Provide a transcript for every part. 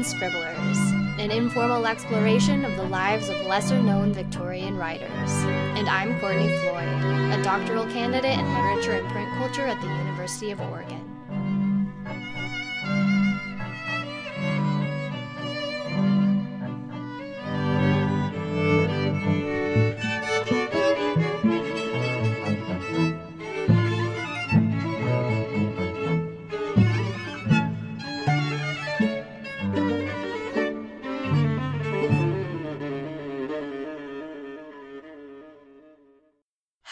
Victorian Scribblers, an informal exploration of the lives of lesser known Victorian writers. And I'm Courtney Floyd, a doctoral candidate in literature and print culture at the University of Oregon.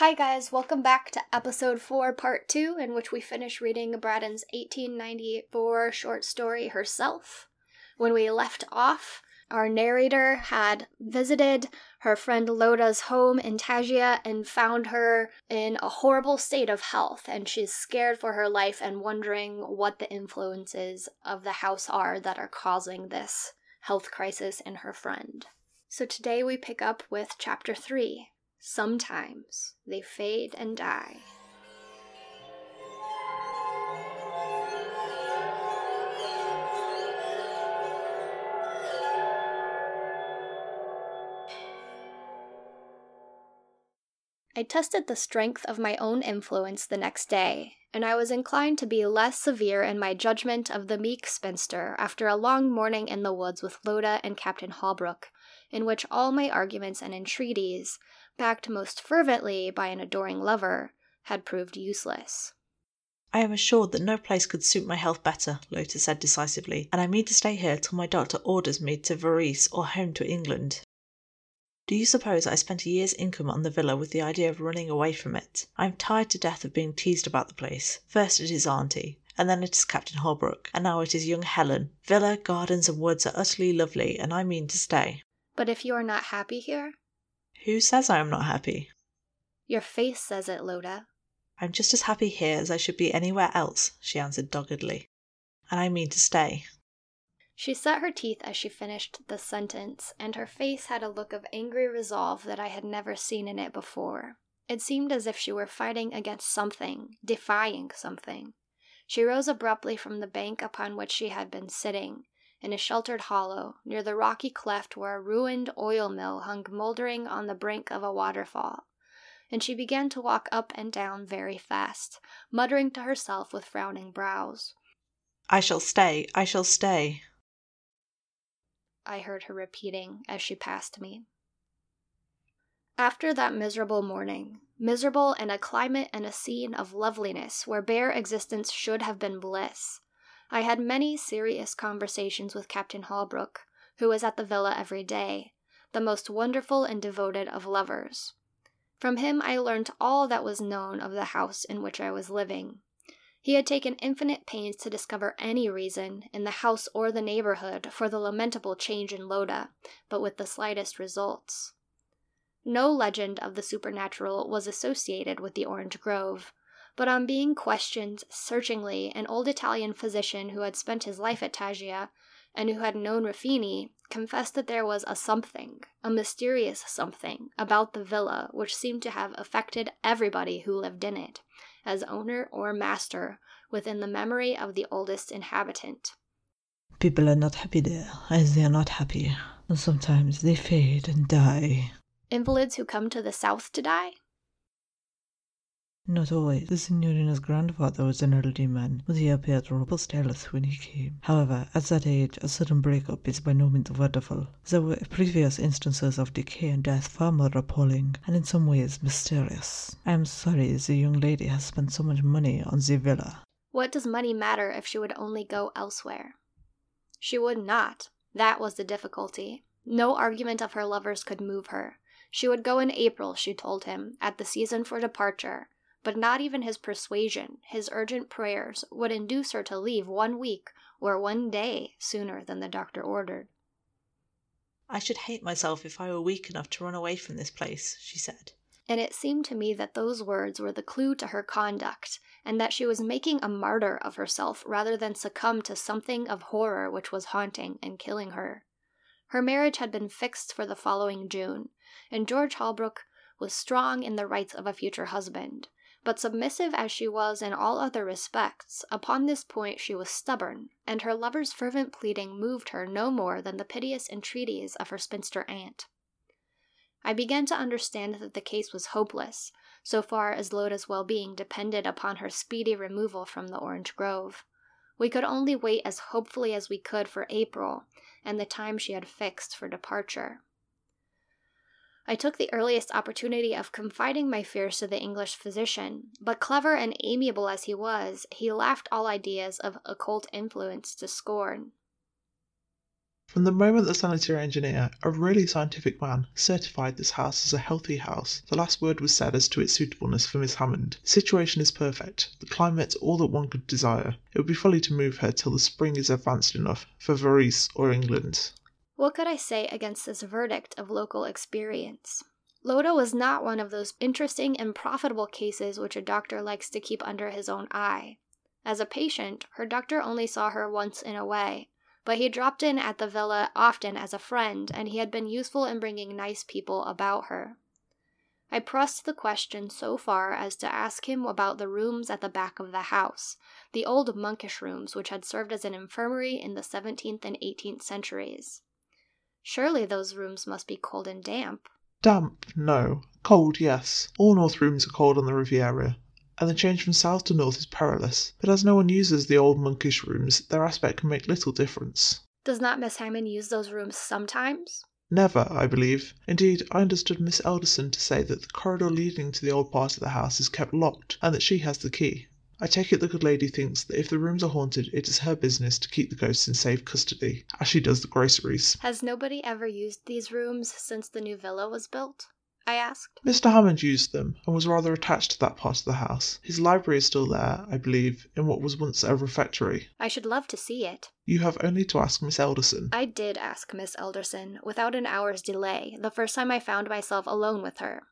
Hi, guys, welcome back to episode 4, part 2, in which we finish reading Braddon's 1894 short story Herself. When we left off, our narrator had visited her friend Loda's home in Taggia and found her in a horrible state of health, and she's scared for her life and wondering what the influences of the house are that are causing this health crisis in her friend. So today we pick up with chapter 3 Sometimes they fade and die. I tested the strength of my own influence the next day, and I was inclined to be less severe in my judgment of the meek spinster after a long morning in the woods with Loda and Captain Holbrook, in which all my arguments and entreaties, backed most fervently by an adoring lover, had proved useless. I am assured that no place could suit my health better, Lotus said decisively, and I mean to stay here till my doctor orders me to Varese or home to England. Do you suppose I spent a year's income on the villa with the idea of running away from it? I am tired to death of being teased about the place. First it is Auntie, and then it is Captain Holbrook, and now it is young Helen. Villa, gardens, and woods are utterly lovely, and I mean to stay. But if you are not happy here, Who says I am not happy? your face says it, Loda. I'm just as happy here as I should be anywhere else, she answered doggedly. And I mean to stay. She set her teeth as she finished the sentence, and her face had a look of angry resolve that I had never seen in it before. It seemed as if she were fighting against something, defying something. She rose abruptly from the bank upon which she had been sitting, in a sheltered hollow, near the rocky cleft where a ruined oil mill hung mouldering on the brink of a waterfall, and she began to walk up and down very fast, muttering to herself with frowning brows. I shall stay, I shall stay. I heard her repeating as she passed me. After that miserable morning, miserable in a climate and a scene of loveliness where bare existence should have been bliss, I had many serious conversations with Captain Holbrook, who was at the villa every day, the most wonderful and devoted of lovers. From him I learnt all that was known of the house in which I was living. He had taken infinite pains to discover any reason, in the house or the neighborhood, for the lamentable change in Loda, but with the slightest results. No legend of the supernatural was associated with the Orange Grove, but on being questioned searchingly, an old Italian physician who had spent his life at Taggia and who had known Ruffini confessed that there was a something, a mysterious something, about the villa which seemed to have affected everybody who lived in it, as owner or master, within the memory of the oldest inhabitant. People are not happy there, as they are not happy. And sometimes they fade and die. Invalids who come to the south to die? Not always. The signorina's grandfather was an elderly man, but he appeared robust when he came. However, at that age, a sudden break-up is by no means wonderful. There were previous instances of decay and death far more appalling, and in some ways mysterious. I am sorry the young lady has spent so much money on the villa. What does money matter if she would only go elsewhere? She would not. That was the difficulty. No argument of her lover's could move her. She would go in April, she told him, at the season for departure, but not even his persuasion, his urgent prayers, would induce her to leave one week or one day sooner than the doctor ordered. I should hate myself if I were weak enough to run away from this place, she said. And it seemed to me that those words were the clue to her conduct, and that she was making a martyr of herself rather than succumb to something of horror which was haunting and killing her. Her marriage had been fixed for the following June, and George Holbrook was strong in the rights of a future husband, But submissive as she was in all other respects, upon this point she was stubborn, and her lover's fervent pleading moved her no more than the piteous entreaties of her spinster aunt. I began to understand that the case was hopeless, so far as Loda's well being depended upon her speedy removal from the Orange Grove. We could only wait as hopefully as we could for April and the time she had fixed for departure. I took the earliest opportunity of confiding my fears to the English physician, but clever and amiable as he was, he laughed all ideas of occult influence to scorn. From the moment the sanitary engineer, a really scientific man, certified this house as a healthy house, the last word was said as to its suitableness for Miss Hammond. The situation is perfect, the climate all that one could desire. It would be folly to move her till the spring is advanced enough for Varese or England. What could I say against this verdict of local experience? Loda was not one of those interesting and profitable cases which a doctor likes to keep under his own eye. As a patient, her doctor only saw her once in a way, but he dropped in at the villa often as a friend, and he had been useful in bringing nice people about her. I pressed the question so far as to ask him about the rooms at the back of the house, the old monkish rooms which had served as an infirmary in the 17th and 18th centuries. Surely those rooms must be cold and damp. Damp, no. Cold, yes. All north rooms are cold on the Riviera, and the change from south to north is perilous, but as no one uses the old monkish rooms, their aspect can make little difference. Does not Miss Hammond use those rooms sometimes? Never, I believe. Indeed, I understood Miss Elderson to say that the corridor leading to the old part of the house is kept locked, and that she has the key. I take it the good lady thinks that if the rooms are haunted, it is her business to keep the ghosts in safe custody, as she does the groceries. Has nobody ever used these rooms since the new villa was built? I asked. Mr. Hammond used them and was rather attached to that part of the house. His library is still there, I believe, in what was once a refectory. I should love to see it. You have only to ask Miss Elderson. I did ask Miss Elderson, without an hour's delay, the first time I found myself alone with her.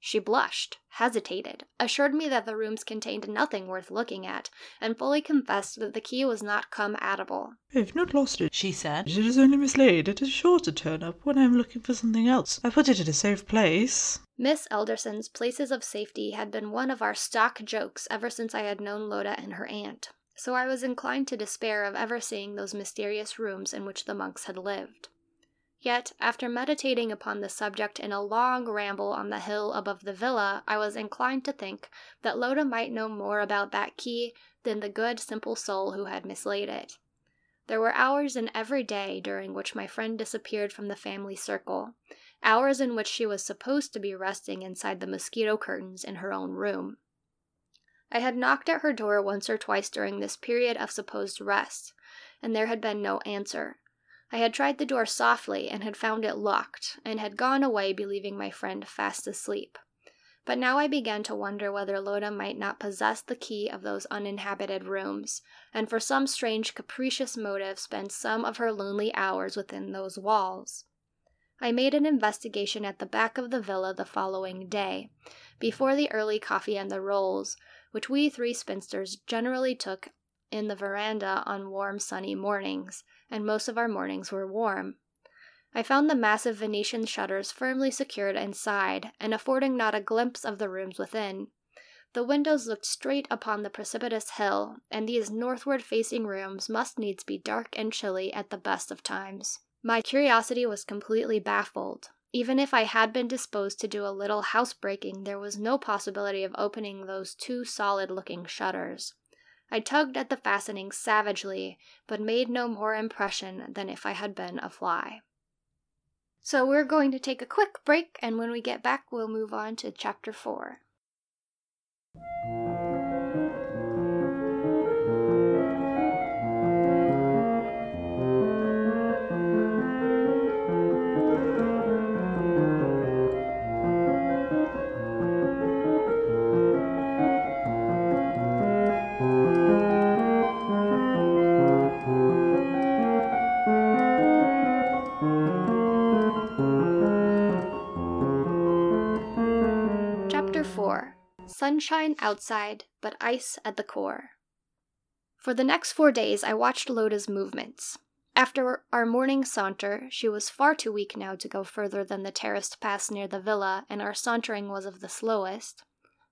She blushed, hesitated, assured me that the rooms contained nothing worth looking at, and fully confessed that the key was not come atable. I've not lost it, she said. It is only mislaid. It is sure to turn up when I am looking for something else. I put it in a safe place. Miss Elderson's places of safety had been one of our stock jokes ever since I had known Loda and her aunt, so I was inclined to despair of ever seeing those mysterious rooms in which the monks had lived. Yet, after meditating upon the subject in a long ramble on the hill above the villa, I was inclined to think that Loda might know more about that key than the good, simple soul who had mislaid it. There were hours in every day during which my friend disappeared from the family circle, hours in which she was supposed to be resting inside the mosquito curtains in her own room. I had knocked at her door once or twice during this period of supposed rest, and there had been no answer. I had tried the door softly and had found it locked, and had gone away believing my friend fast asleep. But now I began to wonder whether Loda might not possess the key of those uninhabited rooms, and for some strange capricious motive spend some of her lonely hours within those walls. I made an investigation at the back of the villa the following day, before the early coffee and the rolls, which we three spinsters generally took in the veranda on warm sunny mornings, and most of our mornings were warm. I found the massive Venetian shutters firmly secured inside, and affording not a glimpse of the rooms within. The windows looked straight upon the precipitous hill, and these northward facing rooms must needs be dark and chilly at the best of times. My curiosity was completely baffled. Even if I had been disposed to do a little housebreaking, there was no possibility of opening those two solid looking shutters. I tugged at the fastening savagely, but made no more impression than if I had been a fly. So we're going to take a quick break, and when we get back, we'll move on to chapter 4. Sunshine outside, but ice at the core. For the next four days, I watched Loda's movements. After our morning saunter, she was far too weak now to go further than the terraced paths near the villa, and our sauntering was of the slowest.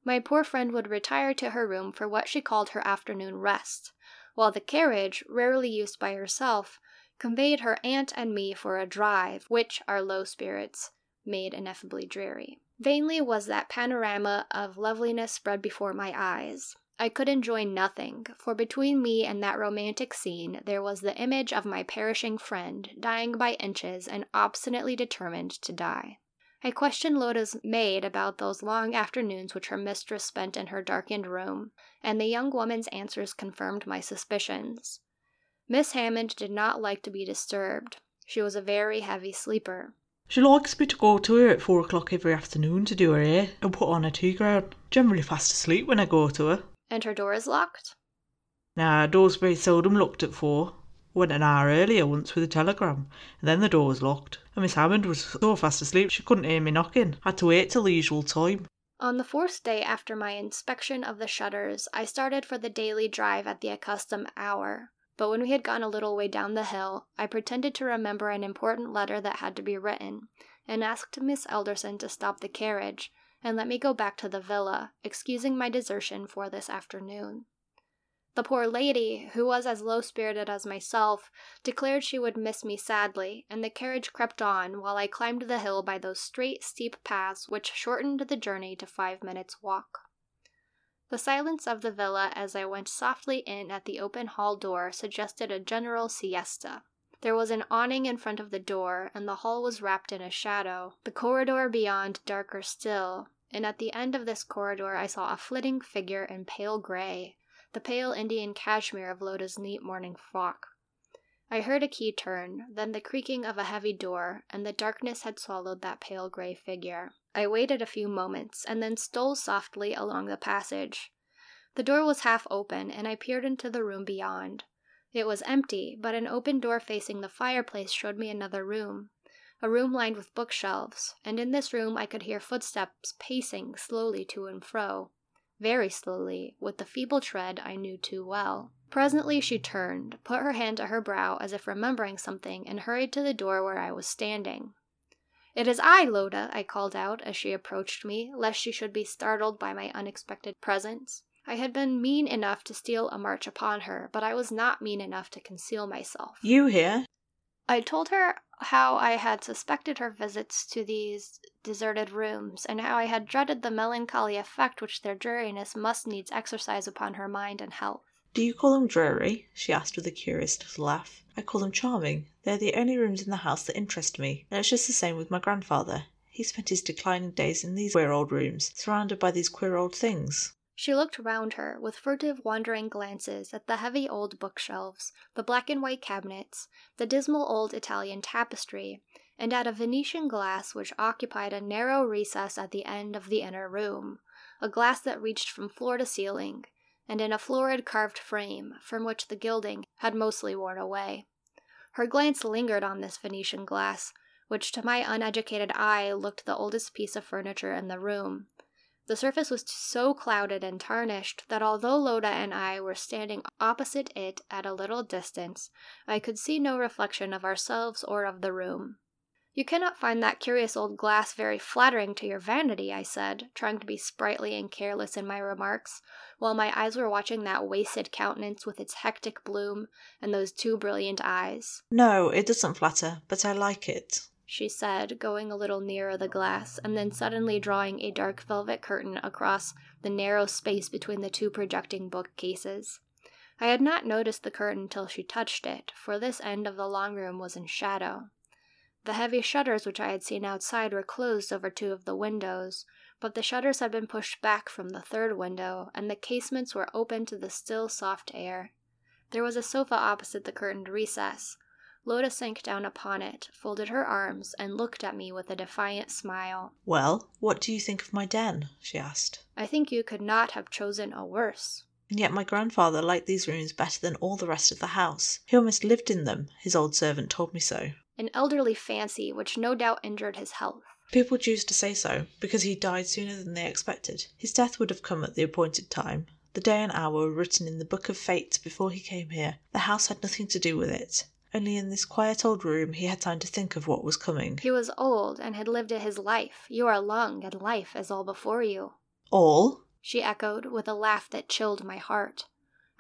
My poor friend would retire to her room for what she called her afternoon rest, while the carriage, rarely used by herself, conveyed her aunt and me for a drive, which our low spirits made ineffably dreary. Vainly was that panorama of loveliness spread before my eyes. I could enjoy nothing, for between me and that romantic scene there was the image of my perishing friend, dying by inches and obstinately determined to die. I questioned Lotta's maid about those long afternoons which her mistress spent in her darkened room, and the young woman's answers confirmed my suspicions. Miss Hammond did not like to be disturbed. She was a very heavy sleeper. She likes me to go to her at four o'clock every afternoon to do her hair and put on her tea gown. Generally fast asleep when I go to her. And her door is locked? Nah, door's very seldom locked at four. Went an hour earlier once with a telegram, and then the door was locked. And Miss Hammond was so fast asleep she couldn't hear me knocking. Had to wait till the usual time. On the fourth day after my inspection of the shutters, I started for the daily drive at the accustomed hour. But when we had gone a little way down the hill, I pretended to remember an important letter that had to be written, and asked Miss Elderson to stop the carriage and let me go back to the villa, excusing my desertion for this afternoon. The poor lady, who was as low spirited as myself, declared she would miss me sadly, and the carriage crept on while I climbed the hill by those straight, steep paths which shortened the journey to five minutes' walk. The silence of the villa as I went softly in at the open hall door suggested a general siesta. There was an awning in front of the door, and the hall was wrapped in a shadow, the corridor beyond darker still, and at the end of this corridor I saw a flitting figure in pale gray, the pale Indian cashmere of Lotta's neat morning frock. I heard a key turn, then the creaking of a heavy door, and the darkness had swallowed that pale gray figure. I waited a few moments, and then stole softly along the passage. The door was half open, and I peered into the room beyond. It was empty, but an open door facing the fireplace showed me another room, a room lined with bookshelves, and in this room I could hear footsteps pacing slowly to and fro very slowly, with the feeble tread I knew too well. Presently she turned, put her hand to her brow as if remembering something, and hurried to the door where I was standing. It is I, Lotta, I called out as she approached me, lest she should be startled by my unexpected presence. I had been mean enough to steal a march upon her, but I was not mean enough to conceal myself. You here? I told her how I had suspected her visits to these deserted rooms, and how I had dreaded the melancholy effect which their dreariness must needs exercise upon her mind and health. Do you call them dreary? she asked with a curious little laugh. I call them charming. They're the only rooms in the house that interest me, and it's just the same with my grandfather. He spent his declining days in these queer old rooms, surrounded by these queer old things. She looked round her with furtive, wandering glances at the heavy old bookshelves, the black and white cabinets, the dismal old Italian tapestry, and at a Venetian glass which occupied a narrow recess at the end of the inner room, a glass that reached from floor to ceiling, and in a florid carved frame, from which the gilding had mostly worn away. Her glance lingered on this Venetian glass, which to my uneducated eye looked the oldest piece of furniture in the room, the surface was so clouded and tarnished that although Lotta and I were standing opposite it at a little distance, I could see no reflection of ourselves or of the room. You cannot find that curious old glass very flattering to your vanity, I said, trying to be sprightly and careless in my remarks, while my eyes were watching that wasted countenance with its hectic bloom and those two brilliant eyes. No, it doesn't flatter, but I like it she said, going a little nearer the glass, and then suddenly drawing a dark velvet curtain across the narrow space between the two projecting bookcases. I had not noticed the curtain till she touched it, for this end of the long room was in shadow. The heavy shutters which I had seen outside were closed over two of the windows, but the shutters had been pushed back from the third window, and the casements were open to the still soft air. There was a sofa opposite the curtained recess, Lotta sank down upon it, folded her arms, and looked at me with a defiant smile. Well, what do you think of my den? she asked. I think you could not have chosen a worse. And yet my grandfather liked these rooms better than all the rest of the house. He almost lived in them. His old servant told me so. An elderly fancy which no doubt injured his health. People choose to say so, because he died sooner than they expected. His death would have come at the appointed time. The day and hour were written in the book of fate before he came here. The house had nothing to do with it. Only in this quiet old room he had time to think of what was coming. He was old and had lived his life. You are young, and life is all before you. All? she echoed with a laugh that chilled my heart.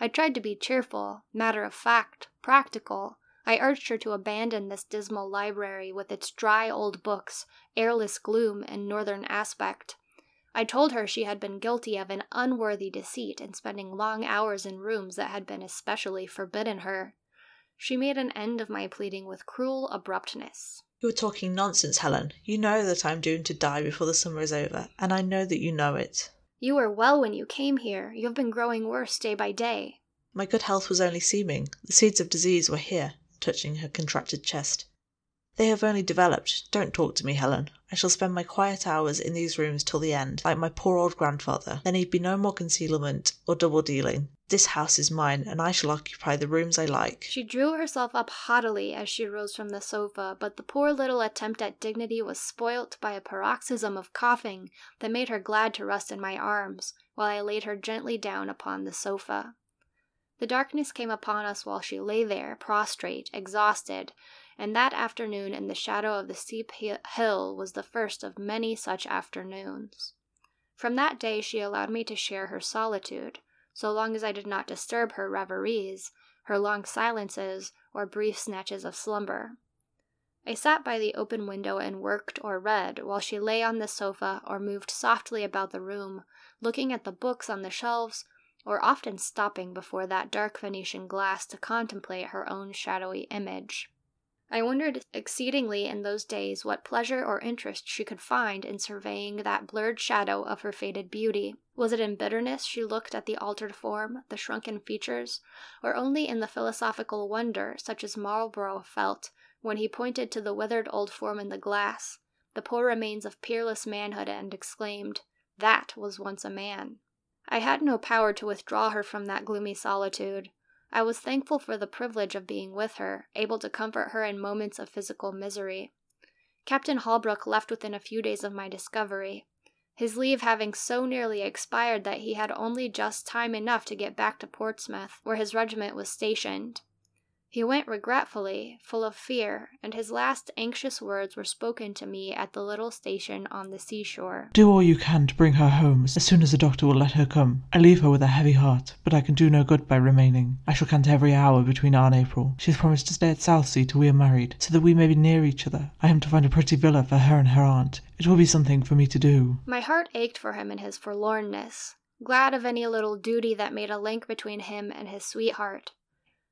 I tried to be cheerful, matter of fact, practical. I urged her to abandon this dismal library with its dry old books, airless gloom, and northern aspect. I told her she had been guilty of an unworthy deceit in spending long hours in rooms that had been especially forbidden her. She made an end of my pleading with cruel abruptness. You are talking nonsense, Helen. You know that I am doomed to die before the summer is over, and I know that you know it. You were well when you came here. You have been growing worse day by day. My good health was only seeming. The seeds of disease were here, touching her contracted chest. They have only developed. Don't talk to me, Helen. I shall spend my quiet hours in these rooms till the end, like my poor old grandfather. There need be no more concealment or double dealing. This house is mine, and I shall occupy the rooms I like. She drew herself up haughtily as she rose from the sofa, but the poor little attempt at dignity was spoilt by a paroxysm of coughing that made her glad to rest in my arms, while I laid her gently down upon the sofa. The darkness came upon us while she lay there, prostrate, exhausted, and that afternoon in the shadow of the steep hill was the first of many such afternoons. From that day she allowed me to share her solitude, so long as I did not disturb her reveries, her long silences, or brief snatches of slumber. I sat by the open window and worked or read, while she lay on the sofa or moved softly about the room, looking at the books on the shelves, or often stopping before that dark Venetian glass to contemplate her own shadowy image. I wondered exceedingly in those days what pleasure or interest she could find in surveying that blurred shadow of her faded beauty. Was it in bitterness she looked at the altered form, the shrunken features, or only in the philosophical wonder such as Marlborough felt when he pointed to the withered old form in the glass, the poor remains of peerless manhood, and exclaimed, That was once a man. I had no power to withdraw her from that gloomy solitude. I was thankful for the privilege of being with her, able to comfort her in moments of physical misery. Captain Holbrook left within a few days of my discovery, his leave having so nearly expired that he had only just time enough to get back to Portsmouth, where his regiment was stationed. He went regretfully, full of fear, and his last anxious words were spoken to me at the little station on the seashore. Do all you can to bring her home as soon as the doctor will let her come. I leave her with a heavy heart, but I can do no good by remaining. I shall count every hour between now and April. She has promised to stay at Southsea till we are married, so that we may be near each other. I am to find a pretty villa for her and her aunt. It will be something for me to do. My heart ached for him in his forlornness, glad of any little duty that made a link between him and his sweetheart.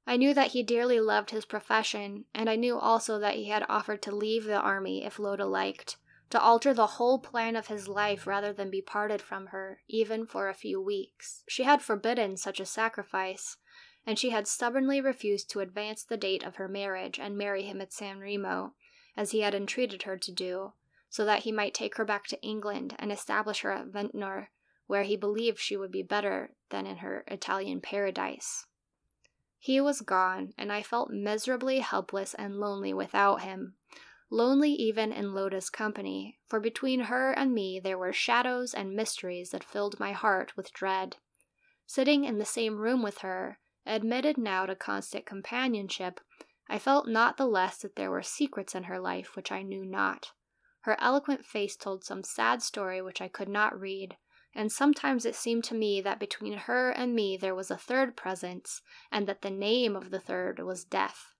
I knew that he dearly loved his profession, and I knew also that he had offered to leave the army if Loda liked, to alter the whole plan of his life rather than be parted from her, even for a few weeks. She had forbidden such a sacrifice, and she had stubbornly refused to advance the date of her marriage and marry him at San Remo, as he had entreated her to do, so that he might take her back to England and establish her at Ventnor, where he believed she would be better than in her Italian paradise. He was gone, and I felt miserably helpless and lonely without him. Lonely even in Loda's company, for between her and me there were shadows and mysteries that filled my heart with dread. Sitting in the same room with her, admitted now to constant companionship, I felt not the less that there were secrets in her life which I knew not. Her eloquent face told some sad story which I could not read, and sometimes it seemed to me that between her and me there was a third presence, and that the name of the third was death.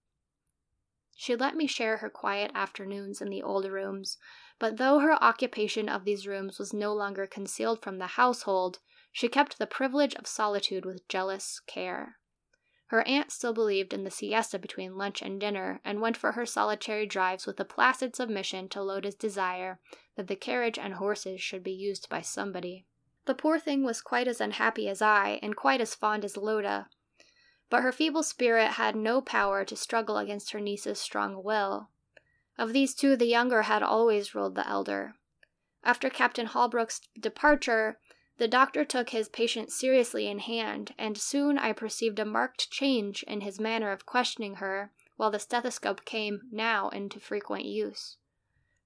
She let me share her quiet afternoons in the old rooms, but though her occupation of these rooms was no longer concealed from the household, she kept the privilege of solitude with jealous care. Her aunt still believed in the siesta between lunch and dinner, and went for her solitary drives with a placid submission to Loda's desire that the carriage and horses should be used by somebody. The poor thing was quite as unhappy as I, and quite as fond as Loda. But her feeble spirit had no power to struggle against her niece's strong will. Of these two, the younger had always ruled the elder. After Captain Holbrook's departure, the doctor took his patient seriously in hand, and soon I perceived a marked change in his manner of questioning her, while the stethoscope came now into frequent use.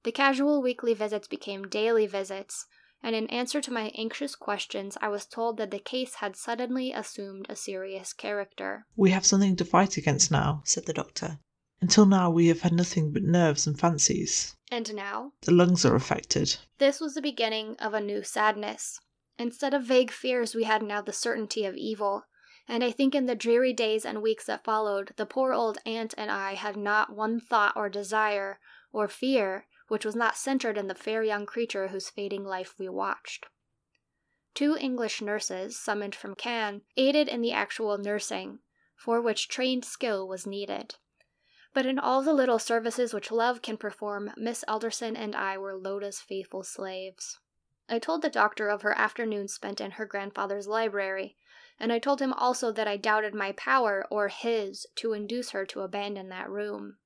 The casual weekly visits became daily visits, and in answer to my anxious questions, I was told that the case had suddenly assumed a serious character. We have something to fight against now, said the doctor. Until now, we have had nothing but nerves and fancies. And now? The lungs are affected. This was the beginning of a new sadness. Instead of vague fears, we had now the certainty of evil. And I think in the dreary days and weeks that followed, the poor old aunt and I had not one thought or desire or fear which was not centered in the fair young creature whose fading life we watched. Two English nurses, summoned from Cannes, aided in the actual nursing, for which trained skill was needed. But in all the little services which love can perform, Miss Elderson and I were Loda's faithful slaves. I told the doctor of her afternoon spent in her grandfather's library, and I told him also that I doubted my power, or his, to induce her to abandon that room.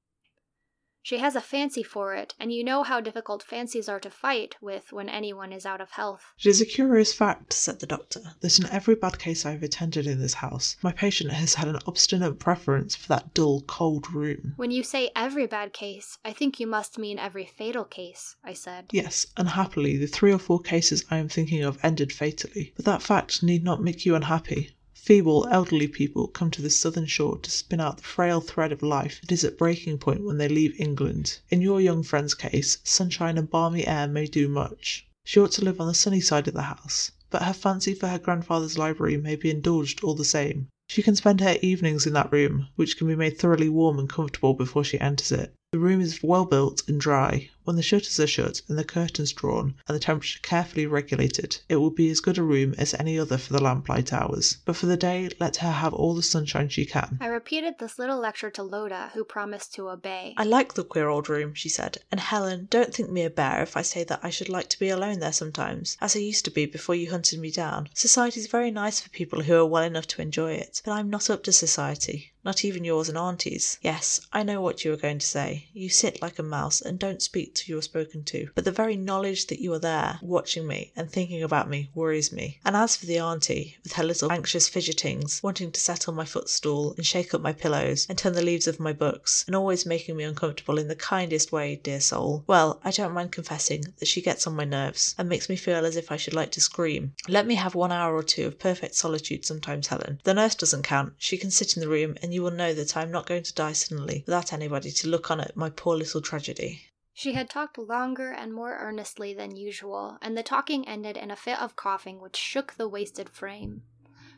She has a fancy for it, and you know how difficult fancies are to fight with when anyone is out of health. It is a curious fact, said the doctor, that in every bad case I have attended in this house, my patient has had an obstinate preference for that dull, cold room. When you say every bad case, I think you must mean every fatal case, I said. Yes, unhappily, the three or four cases I am thinking of ended fatally, but that fact need not make you unhappy. Feeble, elderly people come to the southern shore to spin out the frail thread of life that is at breaking point when they leave England. In your young friend's case, sunshine and balmy air may do much. She ought to live on the sunny side of the house, but her fancy for her grandfather's library may be indulged all the same. She can spend her evenings in that room, which can be made thoroughly warm and comfortable before she enters it. The room is well built and dry. When the shutters are shut and the curtains drawn and the temperature carefully regulated, it will be as good a room as any other for the lamplight hours. But for the day, let her have all the sunshine she can. I repeated this little lecture to Loda, who promised to obey. I like the queer old room, she said, and Helen, don't think me a bear if I say that I should like to be alone there sometimes, as I used to be before you hunted me down. Society is very nice for people who are well enough to enjoy it, but I'm not up to society not even yours and Auntie's. Yes, I know what you are going to say. You sit like a mouse and don't speak till you are spoken to. But the very knowledge that you are there, watching me and thinking about me, worries me. And as for the Auntie, with her little anxious fidgetings, wanting to set on my footstool and shake up my pillows and turn the leaves of my books, and always making me uncomfortable in the kindest way, dear soul, well, I don't mind confessing that she gets on my nerves and makes me feel as if I should like to scream. Let me have one hour or two of perfect solitude sometimes, Helen. The nurse doesn't count. She can sit in the room and you will know that I am not going to die suddenly without anybody to look on at my poor little tragedy. She had talked longer and more earnestly than usual, and the talking ended in a fit of coughing which shook the wasted frame.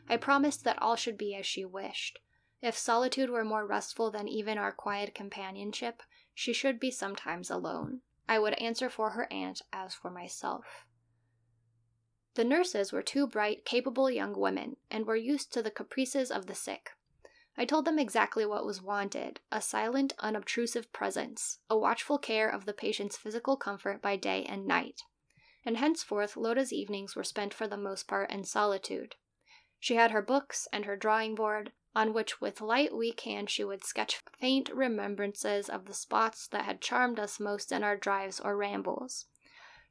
I promised that all should be as she wished. If solitude were more restful than even our quiet companionship, she should be sometimes alone. I would answer for her aunt as for myself. The nurses were two bright, capable young women, and were used to the caprices of the sick. I told them exactly what was wanted a silent, unobtrusive presence, a watchful care of the patient's physical comfort by day and night. And henceforth, Loda's evenings were spent for the most part in solitude. She had her books and her drawing board, on which with light, weak hand she would sketch faint remembrances of the spots that had charmed us most in our drives or rambles.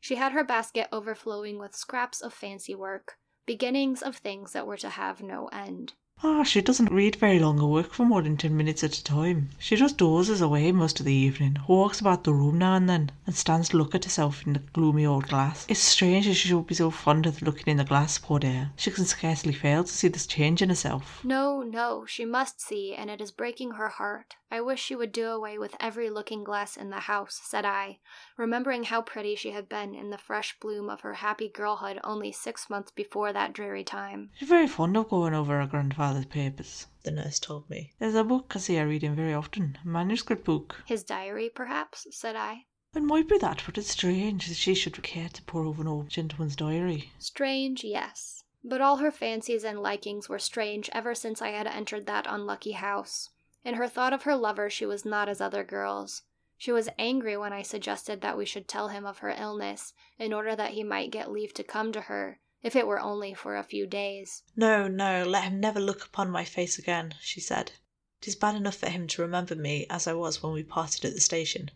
She had her basket overflowing with scraps of fancy work, beginnings of things that were to have no end. Ah, she doesn't read very long or work for more than ten minutes at a time. She just dozes away most of the evening, walks about the room now and then, and stands to look at herself in the gloomy old glass. It's strange that she should be so fond of looking in the glass, poor dear. She can scarcely fail to see this change in herself. No, no, she must see, and it is breaking her heart. I wish she would do away with every looking glass in the house, said I, remembering how pretty she had been in the fresh bloom of her happy girlhood only six months before that dreary time. She's very fond of going over her grandfather's papers, the nurse told me. There's a book I see her reading very often, a manuscript book. His diary, perhaps, said I. It might be that, but it's strange that she should care to pore over an old gentleman's diary. Strange, yes. But all her fancies and likings were strange ever since I had entered that unlucky house. In her thought of her lover, she was not as other girls. She was angry when I suggested that we should tell him of her illness, in order that he might get leave to come to her, if it were only for a few days. No, no, let him never look upon my face again, she said. It is bad enough for him to remember me as I was when we parted at the station.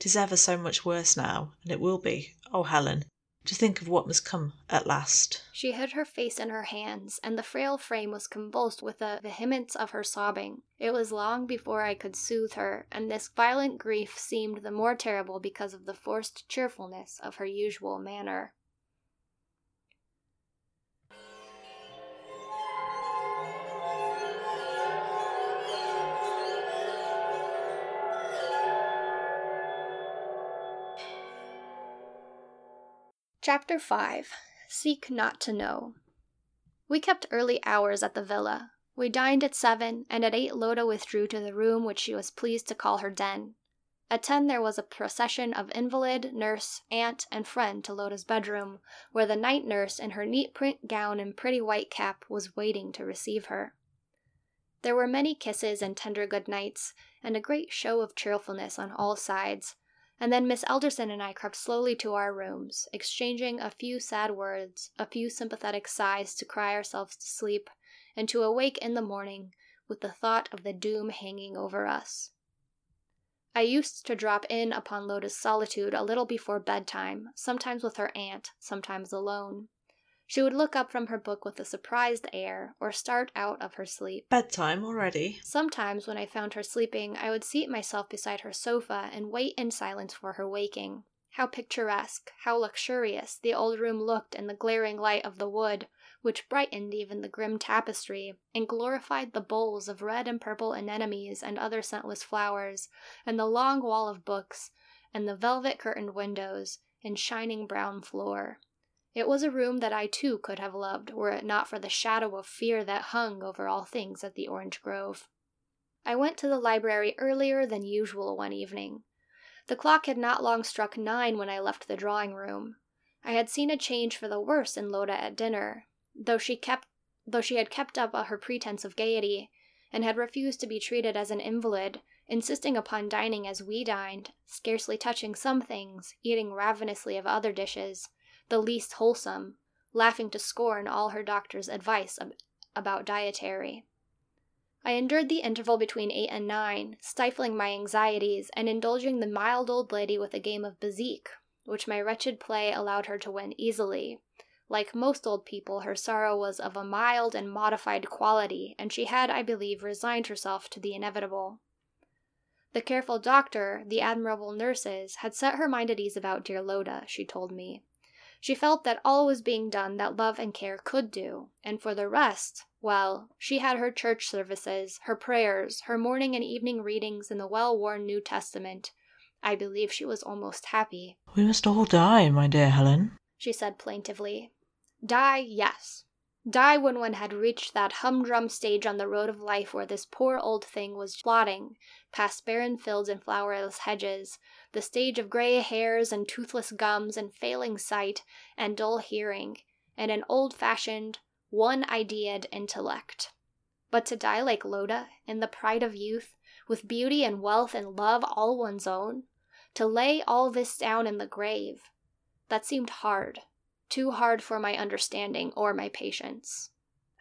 It is ever so much worse now, and it will be, oh Helen, to think of what must come at last. She hid her face in her hands, and the frail frame was convulsed with the vehemence of her sobbing. It was long before I could soothe her, and this violent grief seemed the more terrible because of the forced cheerfulness of her usual manner. Chapter 5 Seek not to know. We kept early hours at the villa. We dined at seven, and at eight Loda withdrew to the room which she was pleased to call her den. At ten there was a procession of invalid, nurse, aunt, and friend to Loda's bedroom, where the night nurse in her neat print gown and pretty white cap was waiting to receive her. There were many kisses and tender good nights, and a great show of cheerfulness on all sides, and then Miss Elderson and I crept slowly to our rooms, exchanging a few sad words, a few sympathetic sighs to cry ourselves to sleep, and to awake in the morning with the thought of the doom hanging over us. I used to drop in upon Loda's solitude a little before bedtime, sometimes with her aunt, sometimes alone. She would look up from her book with a surprised air, or start out of her sleep. Bedtime already? Sometimes, when I found her sleeping, I would seat myself beside her sofa and wait in silence for her waking. How picturesque, how luxurious the old room looked in the glaring light of the wood, which brightened even the grim tapestry, and glorified the bowls of red and purple anemones and other scentless flowers, and the long wall of books, and the velvet curtained windows, and shining brown floor. It was a room that I too could have loved, were it not for the shadow of fear that hung over all things at the Orange Grove. I went to the library earlier than usual one evening. The clock had not long struck nine when I left the drawing room. I had seen a change for the worse in Loda at dinner, though she kept though she had kept up her pretense of gaiety, and had refused to be treated as an invalid, insisting upon dining as we dined, scarcely touching some things, eating ravenously of other dishes, the least wholesome, laughing to scorn all her doctor's advice ab- about dietary. I endured the interval between eight and nine, stifling my anxieties and indulging the mild old lady with a game of bezique, which my wretched play allowed her to win easily, like most old people, her sorrow was of a mild and modified quality, and she had, I believe, resigned herself to the inevitable. The careful doctor, the admirable nurses, had set her mind at ease about dear Loda, she told me. She felt that all was being done that love and care could do, and for the rest, well, she had her church services, her prayers, her morning and evening readings in the well worn New Testament. I believe she was almost happy. We must all die, my dear Helen, she said plaintively. Die, yes. Die when one had reached that humdrum stage on the road of life where this poor old thing was plodding, past barren fields and flowerless hedges, the stage of gray hairs and toothless gums and failing sight and dull hearing, and an old fashioned, one ideaed intellect. But to die like Loda, in the pride of youth, with beauty and wealth and love all one's own, to lay all this down in the grave, that seemed hard too hard for my understanding or my patience.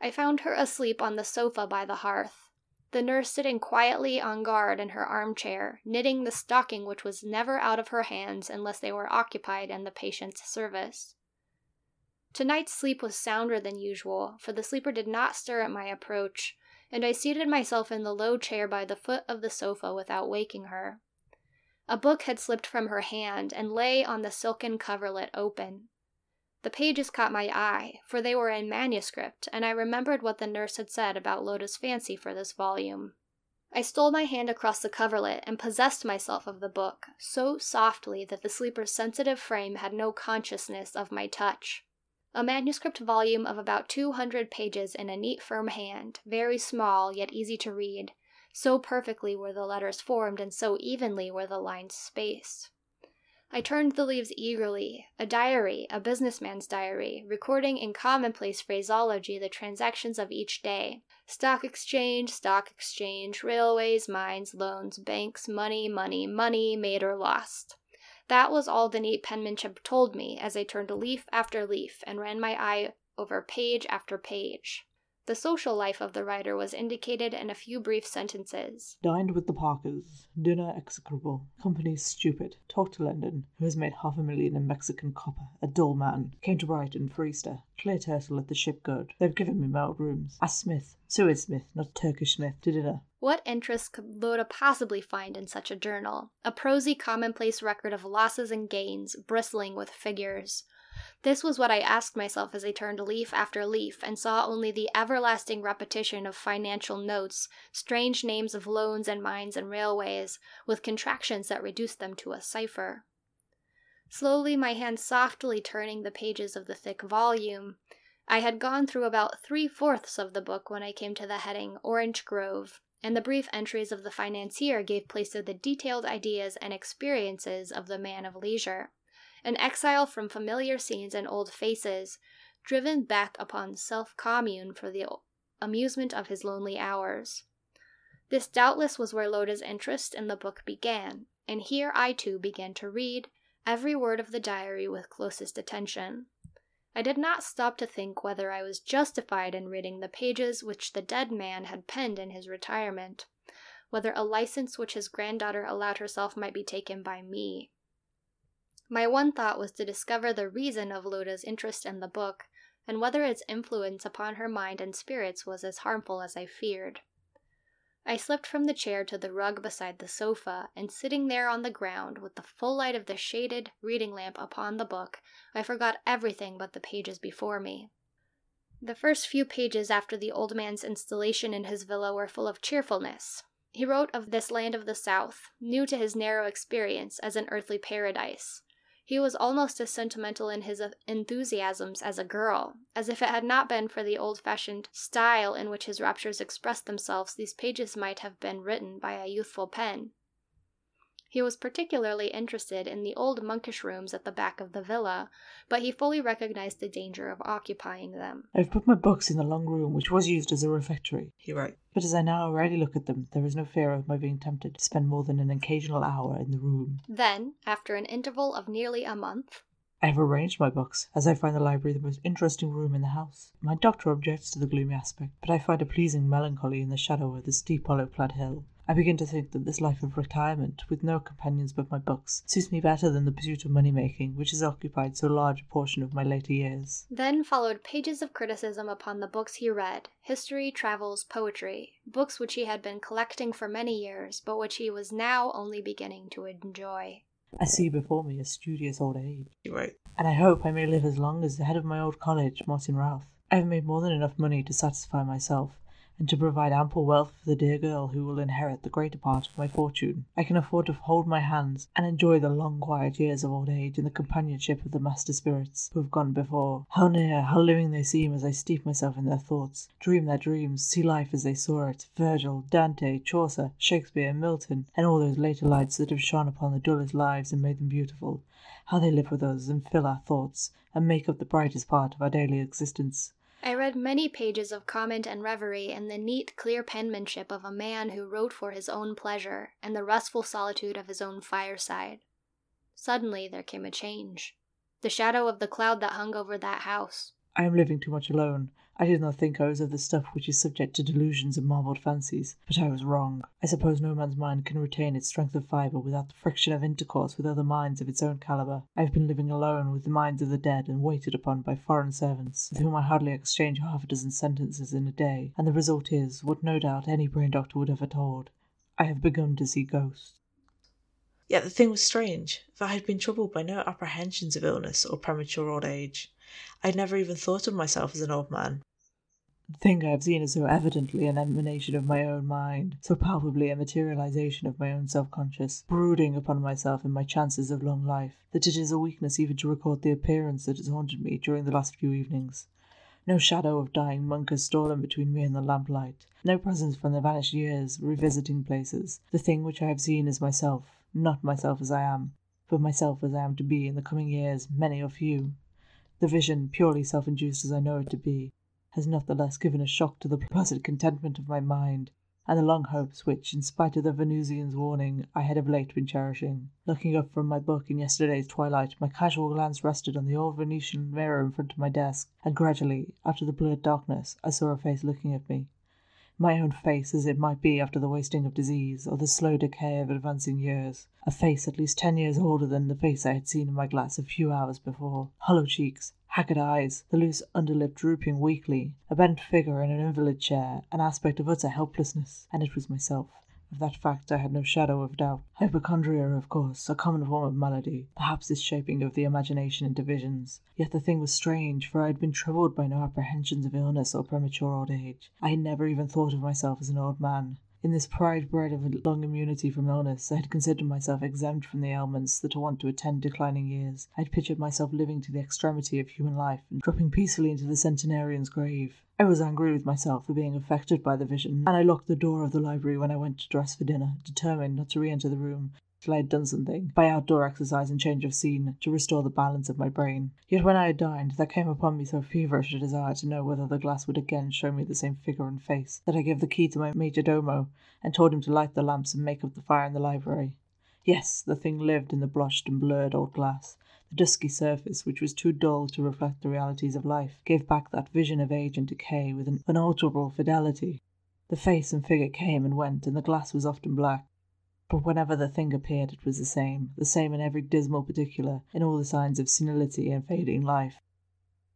I found her asleep on the sofa by the hearth, the nurse sitting quietly on guard in her armchair, knitting the stocking which was never out of her hands unless they were occupied in the patient's service. Tonight's sleep was sounder than usual, for the sleeper did not stir at my approach, and I seated myself in the low chair by the foot of the sofa without waking her. A book had slipped from her hand and lay on the silken coverlet open. The pages caught my eye, for they were in manuscript, and I remembered what the nurse had said about Loda's fancy for this volume. I stole my hand across the coverlet and possessed myself of the book, so softly that the sleeper's sensitive frame had no consciousness of my touch. A manuscript volume of about two hundred pages in a neat, firm hand, very small yet easy to read, so perfectly were the letters formed and so evenly were the lines spaced. I turned the leaves eagerly. A diary, a businessman's diary, recording in commonplace phraseology the transactions of each day. Stock exchange, stock exchange, railways, mines, loans, banks, money, money, money, made or lost. That was all the neat penmanship told me as I turned leaf after leaf and ran my eye over page after page. The social life of the writer was indicated in a few brief sentences. Dined with the Parkers. Dinner execrable. Company stupid. Talked to London, who has made half a million in Mexican copper. A dull man. Came to Brighton for Easter. Clear turtle at the Shipgoad. They've given me my old rooms. Asked Smith. Suez Smith, not Turkish Smith, to dinner. What interest could Loda possibly find in such a journal? A prosy, commonplace record of losses and gains, bristling with figures. This was what I asked myself as I turned leaf after leaf and saw only the everlasting repetition of financial notes, strange names of loans and mines and railways, with contractions that reduced them to a cipher. Slowly, my hand softly turning the pages of the thick volume, I had gone through about three fourths of the book when I came to the heading Orange Grove, and the brief entries of the financier gave place to the detailed ideas and experiences of the man of leisure, an exile from familiar scenes and old faces, driven back upon self commune for the amusement of his lonely hours. This doubtless was where Lota's interest in the book began, and here I too began to read every word of the diary with closest attention. I did not stop to think whether I was justified in reading the pages which the dead man had penned in his retirement, whether a license which his granddaughter allowed herself might be taken by me. My one thought was to discover the reason of Lota's interest in the book, and whether its influence upon her mind and spirits was as harmful as I feared. I slipped from the chair to the rug beside the sofa, and sitting there on the ground, with the full light of the shaded reading lamp upon the book, I forgot everything but the pages before me. The first few pages after the old man's installation in his villa were full of cheerfulness. He wrote of this land of the South, new to his narrow experience, as an earthly paradise. He was almost as sentimental in his uh, enthusiasms as a girl, as if it had not been for the old fashioned style in which his raptures expressed themselves, these pages might have been written by a youthful pen. He was particularly interested in the old monkish rooms at the back of the villa, but he fully recognized the danger of occupying them. I've put my books in the long room which was used as a refectory, he wrote. But as I now already look at them, there is no fear of my being tempted to spend more than an occasional hour in the room. Then, after an interval of nearly a month, I have arranged my books, as I find the library the most interesting room in the house. My doctor objects to the gloomy aspect, but I find a pleasing melancholy in the shadow of the steep hollow clad hill. I begin to think that this life of retirement, with no companions but my books, suits me better than the pursuit of money making, which has occupied so large a portion of my later years. Then followed pages of criticism upon the books he read history, travels, poetry, books which he had been collecting for many years, but which he was now only beginning to enjoy. I see before me a studious old age, he wrote, and I hope I may live as long as the head of my old college, Martin Routh. I have made more than enough money to satisfy myself, and to provide ample wealth for the dear girl who will inherit the greater part of my fortune. I can afford to hold my hands and enjoy the long quiet years of old age in the companionship of the master spirits who have gone before. How near, how living they seem as I steep myself in their thoughts, dream their dreams, see life as they saw it. Virgil, Dante, Chaucer, Shakespeare, Milton, and all those later lights that have shone upon the dullest lives and made them beautiful. How they live with us and fill our thoughts, and make up the brightest part of our daily existence. I read many pages of comment and reverie in the neat, clear penmanship of a man who wrote for his own pleasure and the restful solitude of his own fireside. Suddenly there came a change. The shadow of the cloud that hung over that house. I am living too much alone. I did not think I was of the stuff which is subject to delusions and marbled fancies, but I was wrong. I suppose no man's mind can retain its strength of fibre without the friction of intercourse with other minds of its own calibre. I have been living alone with the minds of the dead and waited upon by foreign servants, with whom I hardly exchange half a dozen sentences in a day, and the result is, what no doubt any brain doctor would have foretold. I have begun to see ghosts. Yet the thing was strange, for I had been troubled by no apprehensions of illness or premature old age. I had never even thought of myself as an old man. The thing I have seen is so evidently an emanation of my own mind, so palpably a materialization of my own self conscious, brooding upon myself and my chances of long life, that it is a weakness even to record the appearance that has haunted me during the last few evenings. No shadow of dying monk has stolen between me and the lamplight, no presence from the vanished years revisiting places. The thing which I have seen is myself, not myself as I am, but myself as I am to be in the coming years, many of you. The vision, purely self induced as I know it to be, has not the less given a shock to the placid contentment of my mind, and the long hopes which, in spite of the Venusian's warning, I had of late been cherishing. Looking up from my book in yesterday's twilight, my casual glance rested on the old Venetian mirror in front of my desk, and gradually, out of the blurred darkness, I saw a face looking at me my own face as it might be after the wasting of disease or the slow decay of advancing years. A face at least ten years older than the face I had seen in my glass a few hours before. Hollow cheeks, haggard eyes, the loose underlip drooping weakly, a bent figure in an invalid chair, an aspect of utter helplessness, and it was myself. Of that fact I had no shadow of doubt. Hypochondria, of course, a common form of malady, perhaps this shaping of the imagination into visions. Yet the thing was strange, for I had been troubled by no apprehensions of illness or premature old age. I had never even thought of myself as an old man. In this pride bred of a long immunity from illness, I had considered myself exempt from the ailments that are wont to attend declining years. I had pictured myself living to the extremity of human life and dropping peacefully into the centenarian's grave. I was angry with myself for being affected by the vision, and I locked the door of the library when I went to dress for dinner, determined not to re enter the room till I had done something, by outdoor exercise and change of scene, to restore the balance of my brain. Yet when I had dined, there came upon me so feverish a desire to know whether the glass would again show me the same figure and face, that I gave the key to my major domo, and told him to light the lamps and make up the fire in the library. Yes, the thing lived in the blotched and blurred old glass. The dusky surface, which was too dull to reflect the realities of life, gave back that vision of age and decay with an unalterable fidelity. The face and figure came and went, and the glass was often black. But whenever the thing appeared, it was the same, the same in every dismal particular, in all the signs of senility and fading life.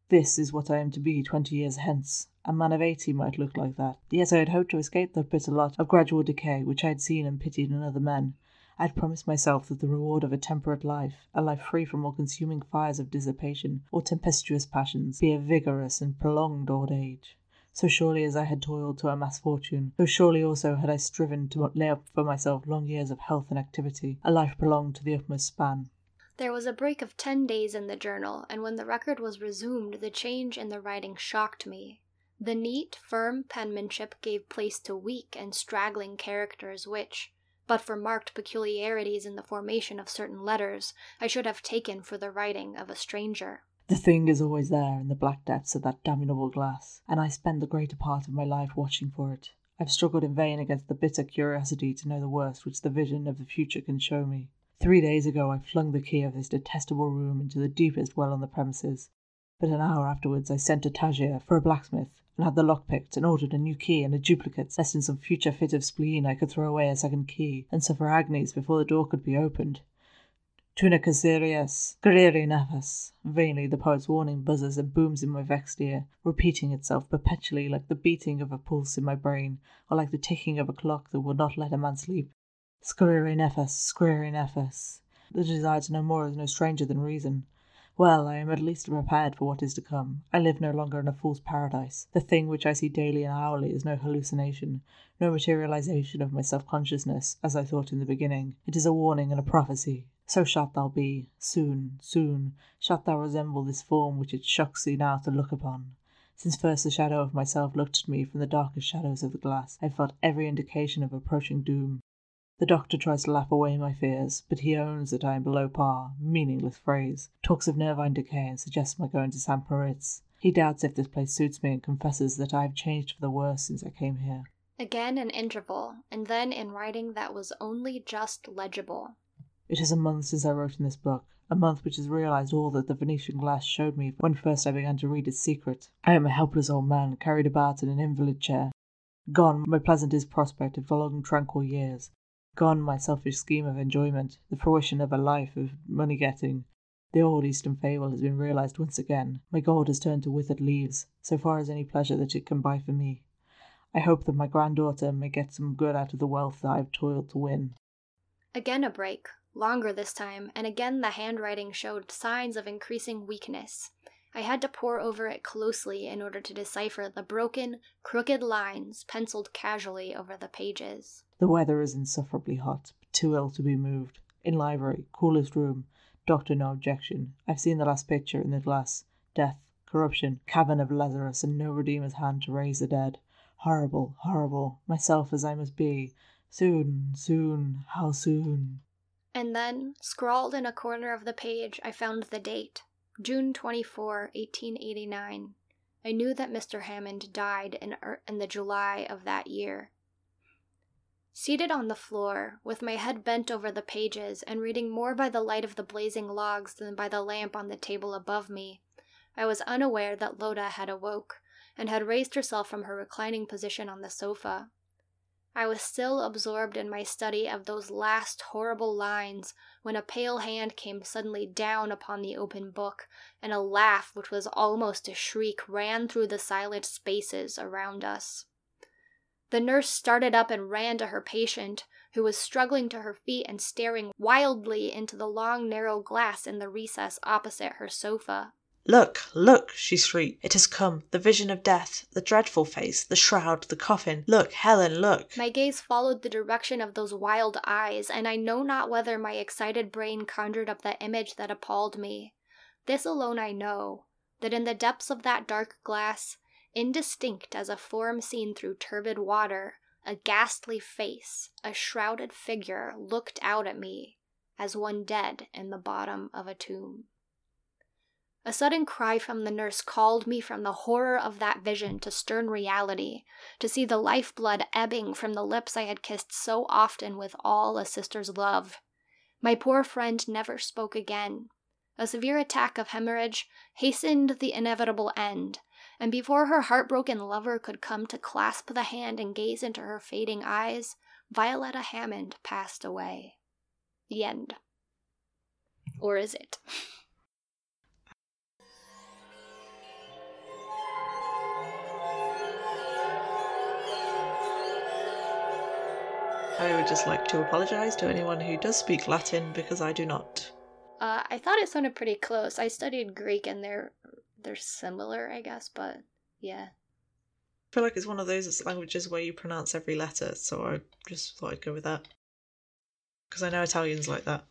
This is what I am to be twenty years hence. A man of eighty might look like that. Yet I had hoped to escape that bitter lot of gradual decay which I had seen and pitied in other men. I had promised myself that the reward of a temperate life, a life free from all consuming fires of dissipation or tempestuous passions, be a vigorous and prolonged old age. So surely as I had toiled to amass fortune, so surely also had I striven to lay up for myself long years of health and activity, a life prolonged to the utmost span. There was a break of ten days in the journal, and when the record was resumed, the change in the writing shocked me. The neat, firm penmanship gave place to weak and straggling characters which, but for marked peculiarities in the formation of certain letters, I should have taken for the writing of a stranger. The thing is always there in the black depths of that damnable glass, and I spend the greater part of my life watching for it. I've struggled in vain against the bitter curiosity to know the worst which the vision of the future can show me. Three days ago I flung the key of this detestable room into the deepest well on the premises, but an hour afterwards I sent to Tangier for a blacksmith, and had the lock picked, and ordered a new key and a duplicate, lest in some future fit of spleen I could throw away a second key, and suffer agonies before the door could be opened. Tunica Sirius, Guerreri Nefas. Vainly the poet's warning buzzes and booms in my vexed ear, repeating itself perpetually like the beating of a pulse in my brain, or like the ticking of a clock that will not let a man sleep. Squirere nefas, squirere nefas. The desire to know more is no stranger than reason. Well, I am at least prepared for what is to come. I live no longer in a fool's paradise. The thing which I see daily and hourly is no hallucination, no materialization of my self consciousness, as I thought in the beginning. It is a warning and a prophecy. So shalt thou be. Soon, soon, shalt thou resemble this form which it shocks thee now to look upon. Since first the shadow of myself looked at me from the darkest shadows of the glass, I felt every indication of approaching doom. The doctor tries to laugh away my fears, but he owns that I am below par. Meaningless phrase. Talks of nervine decay and suggests my going to St. Moritz. He doubts if this place suits me and confesses that I have changed for the worse since I came here. Again an interval, and then in writing that was only just legible. It is a month since I wrote in this book, a month which has realized all that the Venetian glass showed me when first I began to read its secret. I am a helpless old man, carried about in an invalid chair. Gone my pleasantest prospect of long tranquil years. Gone my selfish scheme of enjoyment, the fruition of a life of money getting. The old Eastern fable has been realized once again. My gold has turned to withered leaves, so far as any pleasure that it can buy for me. I hope that my granddaughter may get some good out of the wealth that I have toiled to win. Again a break, longer this time, and again the handwriting showed signs of increasing weakness. I had to pore over it closely in order to decipher the broken, crooked lines penciled casually over the pages. The weather is insufferably hot, but too ill to be moved. In library, coolest room, doctor no objection. I've seen the last picture in the glass. Death, corruption, cabin of Lazarus, and no Redeemer's hand to raise the dead. Horrible, horrible, myself as I must be. Soon, soon, how soon? And then, scrawled in a corner of the page, I found the date June 24, 1889. I knew that Mr. Hammond died in, er- in the July of that year. Seated on the floor, with my head bent over the pages and reading more by the light of the blazing logs than by the lamp on the table above me, I was unaware that Lota had awoke and had raised herself from her reclining position on the sofa. I was still absorbed in my study of those last horrible lines when a pale hand came suddenly down upon the open book, and a laugh which was almost a shriek ran through the silent spaces around us. The nurse started up and ran to her patient, who was struggling to her feet and staring wildly into the long narrow glass in the recess opposite her sofa. Look, look, she shrieked. It has come. The vision of death, the dreadful face, the shroud, the coffin. Look, Helen, look. My gaze followed the direction of those wild eyes, and I know not whether my excited brain conjured up the image that appalled me. This alone I know that in the depths of that dark glass, indistinct as a form seen through turbid water, a ghastly face, a shrouded figure looked out at me as one dead in the bottom of a tomb. A sudden cry from the nurse called me from the horror of that vision to stern reality, to see the lifeblood ebbing from the lips I had kissed so often with all a sister's love. My poor friend never spoke again. A severe attack of hemorrhage hastened the inevitable end, and before her heartbroken lover could come to clasp the hand and gaze into her fading eyes, Violetta Hammond passed away. The end. Or is it? I would just like to apologise to anyone who does speak Latin because I do not. Uh, I thought it sounded pretty close. I studied Greek and they're they're similar, I guess, but yeah. I feel like it's one of those languages where you pronounce every letter, so I just thought I'd go with that. Because I know Italian's like that.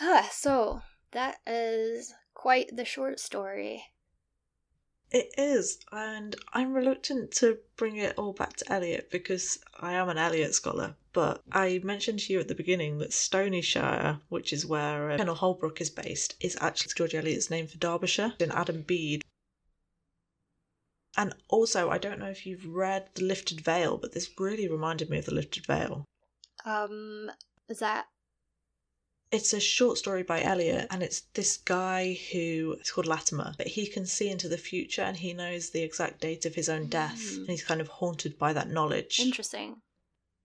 so, that is quite the short story. It is, and I'm reluctant to bring it all back to Eliot because I am an Eliot scholar. But I mentioned to you at the beginning that Stonyshire, which is where uh, Colonel Holbrook is based, is actually George Eliot's name for Derbyshire in Adam Bede. And also, I don't know if you've read The Lifted Veil, but this really reminded me of The Lifted Veil. Um, is that it's a short story by Eliot, and it's this guy who it's called Latimer, but he can see into the future and he knows the exact date of his own death, Mm. and he's kind of haunted by that knowledge. interesting?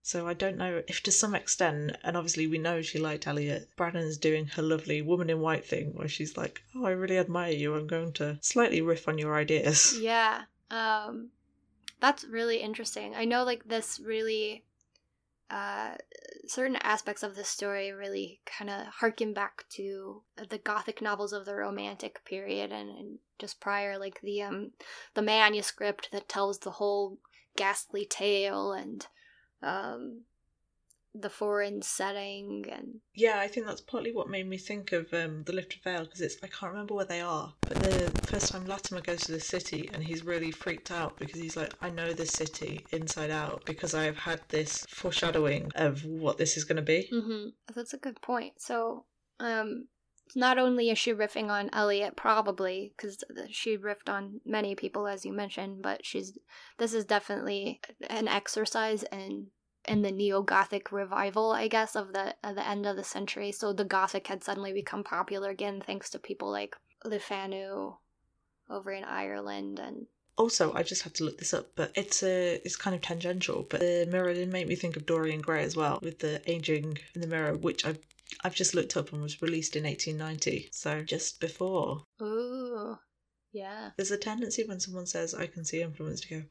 So I don't know if to some extent, and obviously we know she liked Eliot, Braddon's doing her lovely woman in white thing where she's like, Oh, I really admire you. I'm going to slightly riff on your ideas. Yeah. Um, that's really interesting. I know, like this really, uh, certain aspects of the story really kind of harken back to the Gothic novels of the Romantic period, and, and just prior, like the um, the manuscript that tells the whole ghastly tale and um, the foreign setting and Yeah, I think that's partly what made me think of um, the Lifted Veil because it's I can't remember where they are, but the first time Latimer goes to the city and he's really freaked out because he's like, I know this city inside out because I have had this foreshadowing of what this is going to be. Mm-hmm. That's a good point. So, um, not only is she riffing on Eliot, probably because she riffed on many people, as you mentioned, but she's this is definitely an exercise in in the neo Gothic revival, I guess, of the of the end of the century. So the Gothic had suddenly become popular again, thanks to people like Le Fanu over in Ireland and Also, I just had to look this up, but it's a it's kind of tangential. But the mirror did make me think of Dorian Gray as well, with the aging in the mirror, which I've I've just looked up and was released in 1890, so just before. ooh, yeah, There's a tendency when someone says I can see influence to go,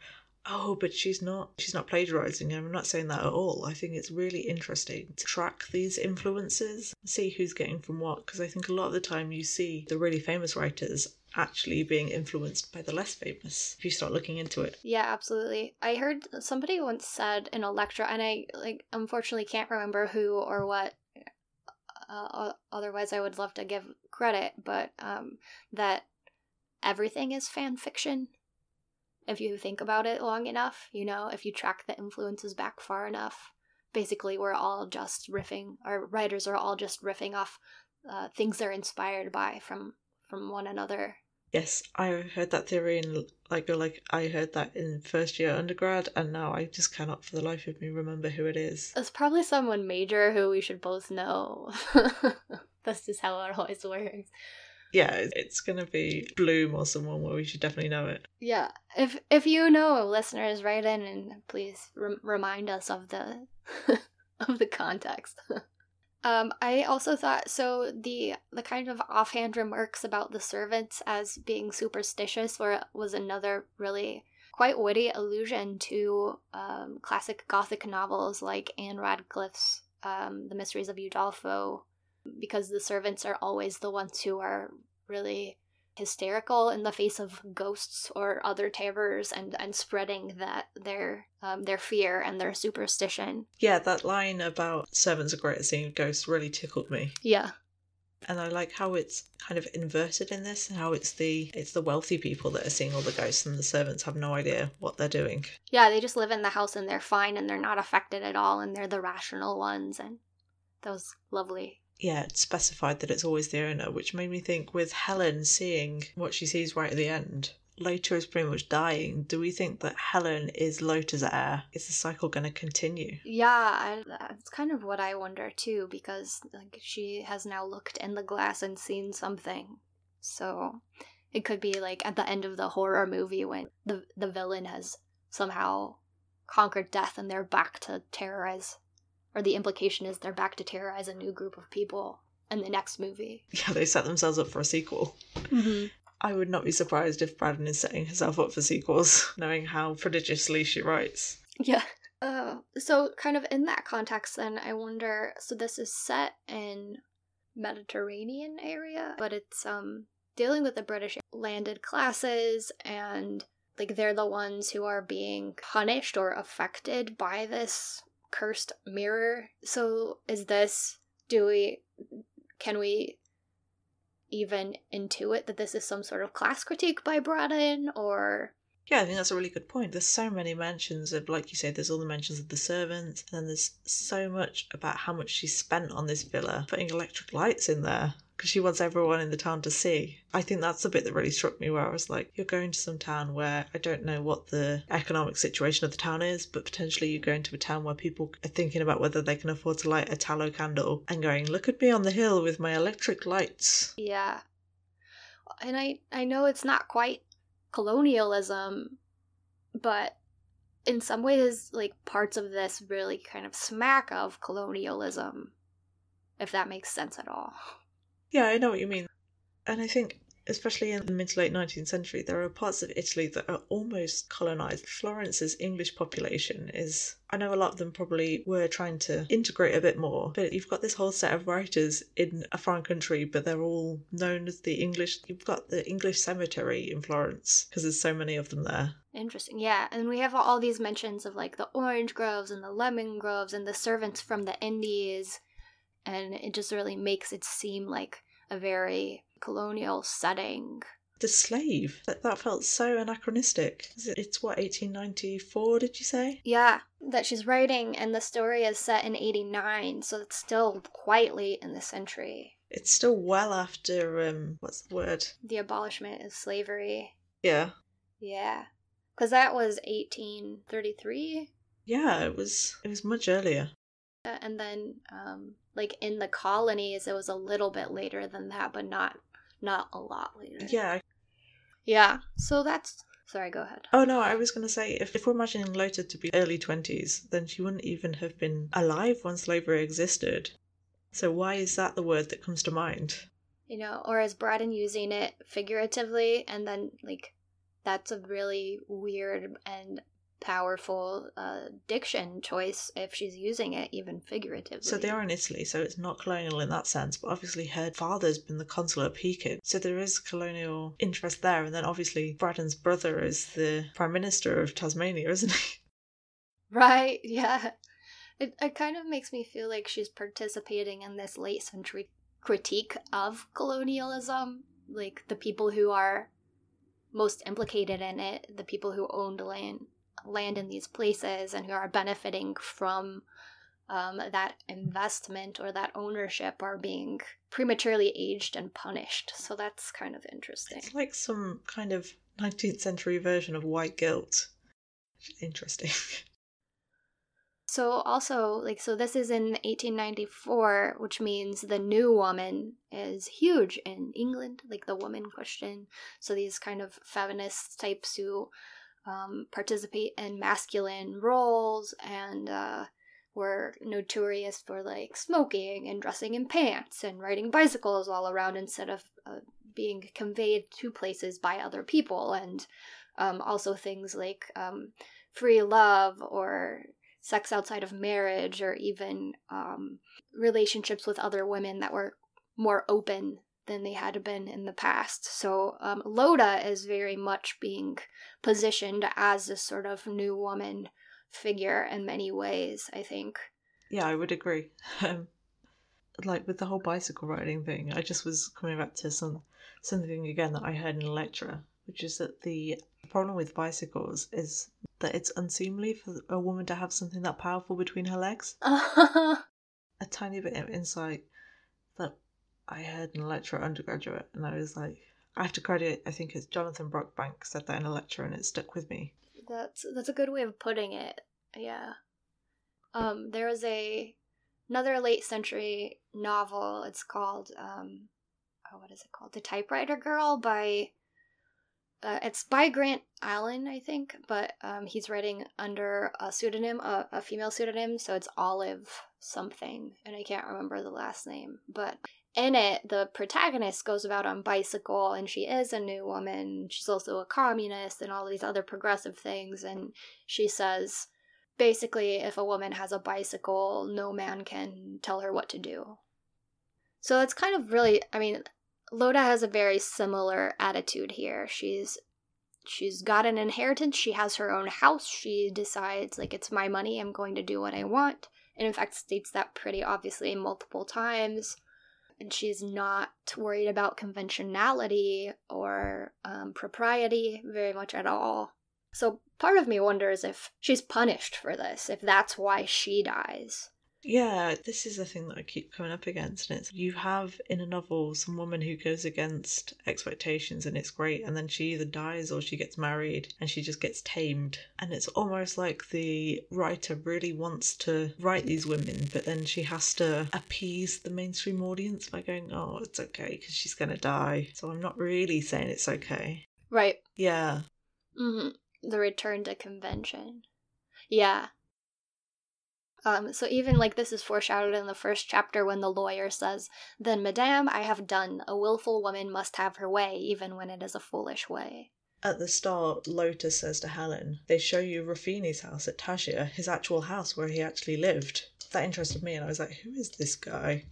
oh, but she's not she's not plagiarizing. I'm not saying that at all. I think it's really interesting to track these influences, see who's getting from what, because I think a lot of the time you see the really famous writers actually being influenced by the less famous if you start looking into it. Yeah, absolutely. I heard somebody once said in a lecture, and I like unfortunately can't remember who or what. Uh, otherwise, I would love to give credit, but um, that everything is fan fiction. If you think about it long enough, you know, if you track the influences back far enough, basically we're all just riffing. Our writers are all just riffing off uh, things they're inspired by from from one another. Yes, I heard that theory in like like I heard that in first year undergrad, and now I just cannot for the life of me remember who it is. It's probably someone major who we should both know. That's just how it always works. Yeah, it's gonna be Bloom or someone where we should definitely know it. Yeah, if if you know, listeners, write in and please rem- remind us of the of the context. um, I also thought so. The the kind of offhand remarks about the servants as being superstitious were was another really quite witty allusion to um, classic Gothic novels like Ann Radcliffe's um, The Mysteries of Udolpho, because the servants are always the ones who are really hysterical in the face of ghosts or other terrors and and spreading that their um, their fear and their superstition. Yeah, that line about servants are great at seeing ghosts really tickled me. Yeah. And I like how it's kind of inverted in this, and how it's the it's the wealthy people that are seeing all the ghosts and the servants have no idea what they're doing. Yeah, they just live in the house and they're fine and they're not affected at all and they're the rational ones and that was lovely yeah, it specified that it's always the owner, which made me think with Helen seeing what she sees right at the end, Lota is pretty much dying. Do we think that Helen is Lota's heir? Is the cycle going to continue? Yeah, I, that's kind of what I wonder too, because like she has now looked in the glass and seen something. So it could be like at the end of the horror movie when the the villain has somehow conquered death and they're back to terrorize or the implication is they're back to terrorize a new group of people in the next movie. Yeah, they set themselves up for a sequel. Mm-hmm. I would not be surprised if Braddon is setting herself up for sequels, knowing how prodigiously she writes. Yeah. Uh, so, kind of in that context, then I wonder. So, this is set in Mediterranean area, but it's um dealing with the British landed classes and like they're the ones who are being punished or affected by this cursed mirror. So is this do we can we even intuit that this is some sort of class critique by Braddon or yeah, I think that's a really good point. There's so many mentions of, like you said, there's all the mentions of the servants, and then there's so much about how much she spent on this villa, putting electric lights in there because she wants everyone in the town to see. I think that's the bit that really struck me where I was like, you're going to some town where I don't know what the economic situation of the town is, but potentially you're going to a town where people are thinking about whether they can afford to light a tallow candle and going, look at me on the hill with my electric lights. Yeah. And I, I know it's not quite colonialism, but in some ways, like parts of this really kind of smack of colonialism, if that makes sense at all. Yeah, I know what you mean. And I think, especially in the mid to late 19th century, there are parts of Italy that are almost colonized. Florence's English population is, I know a lot of them probably were trying to integrate a bit more, but you've got this whole set of writers in a foreign country, but they're all known as the English. You've got the English cemetery in Florence because there's so many of them there. Interesting. Yeah. And we have all these mentions of like the orange groves and the lemon groves and the servants from the Indies. And it just really makes it seem like a very colonial setting. The slave. That, that felt so anachronistic. It's what, 1894, did you say? Yeah, that she's writing, and the story is set in 89, so it's still quite late in the century. It's still well after, um, what's the word? The abolishment of slavery. Yeah. Yeah. Because that was 1833? Yeah, it was, it was much earlier. And then um, like in the colonies it was a little bit later than that but not not a lot later. Yeah. Yeah so that's sorry go ahead. Oh no i was going to say if, if we're imagining lota to be early 20s then she wouldn't even have been alive when slavery existed. So why is that the word that comes to mind? You know or is braddon using it figuratively and then like that's a really weird and powerful uh, diction choice if she's using it even figuratively. So they are in Italy, so it's not colonial in that sense, but obviously her father's been the consul at Pekin, so there is colonial interest there. And then obviously Braddon's brother is the Prime Minister of Tasmania, isn't he? Right, yeah. It, it kind of makes me feel like she's participating in this late century critique of colonialism. Like the people who are most implicated in it, the people who owned land land in these places and who are benefiting from um, that investment or that ownership are being prematurely aged and punished. So that's kind of interesting. It's like some kind of 19th century version of white guilt. Interesting. So also like so this is in 1894, which means the new woman is huge in England, like the woman question. So these kind of feminist types who um, participate in masculine roles and uh, were notorious for like smoking and dressing in pants and riding bicycles all around instead of uh, being conveyed to places by other people and um, also things like um, free love or sex outside of marriage or even um, relationships with other women that were more open than they had been in the past. So um, Lota is very much being positioned as this sort of new woman figure in many ways, I think. Yeah, I would agree. Um, like with the whole bicycle riding thing, I just was coming back to some something again that I heard in a lecture, which is that the problem with bicycles is that it's unseemly for a woman to have something that powerful between her legs. a tiny bit of insight that I heard in a lecture at undergraduate, and I was like, I have to credit. I think it's Jonathan Brockbank said that in a lecture, and it stuck with me. That's that's a good way of putting it. Yeah. Um, there was a another late century novel. It's called um, oh, what is it called? The Typewriter Girl by. Uh, it's by Grant Allen, I think, but um, he's writing under a pseudonym, a, a female pseudonym, so it's Olive something, and I can't remember the last name. But in it, the protagonist goes about on bicycle, and she is a new woman. She's also a communist and all these other progressive things, and she says basically, if a woman has a bicycle, no man can tell her what to do. So it's kind of really, I mean, Lota has a very similar attitude here. She's she's got an inheritance, she has her own house, she decides like it's my money, I'm going to do what I want. And in fact states that pretty obviously multiple times. And she's not worried about conventionality or um, propriety very much at all. So part of me wonders if she's punished for this, if that's why she dies. Yeah, this is a thing that I keep coming up against, and it's you have in a novel some woman who goes against expectations, and it's great, and then she either dies or she gets married, and she just gets tamed, and it's almost like the writer really wants to write these women, but then she has to appease the mainstream audience by going, "Oh, it's okay because she's gonna die," so I'm not really saying it's okay. Right. Yeah. hmm The return to convention. Yeah. Um, so even like this is foreshadowed in the first chapter when the lawyer says, Then, madame, I have done. A wilful woman must have her way, even when it is a foolish way. At the start, Lotus says to Helen, they show you Ruffini's house at Taggia, his actual house where he actually lived. That interested me, and I was like, who is this guy?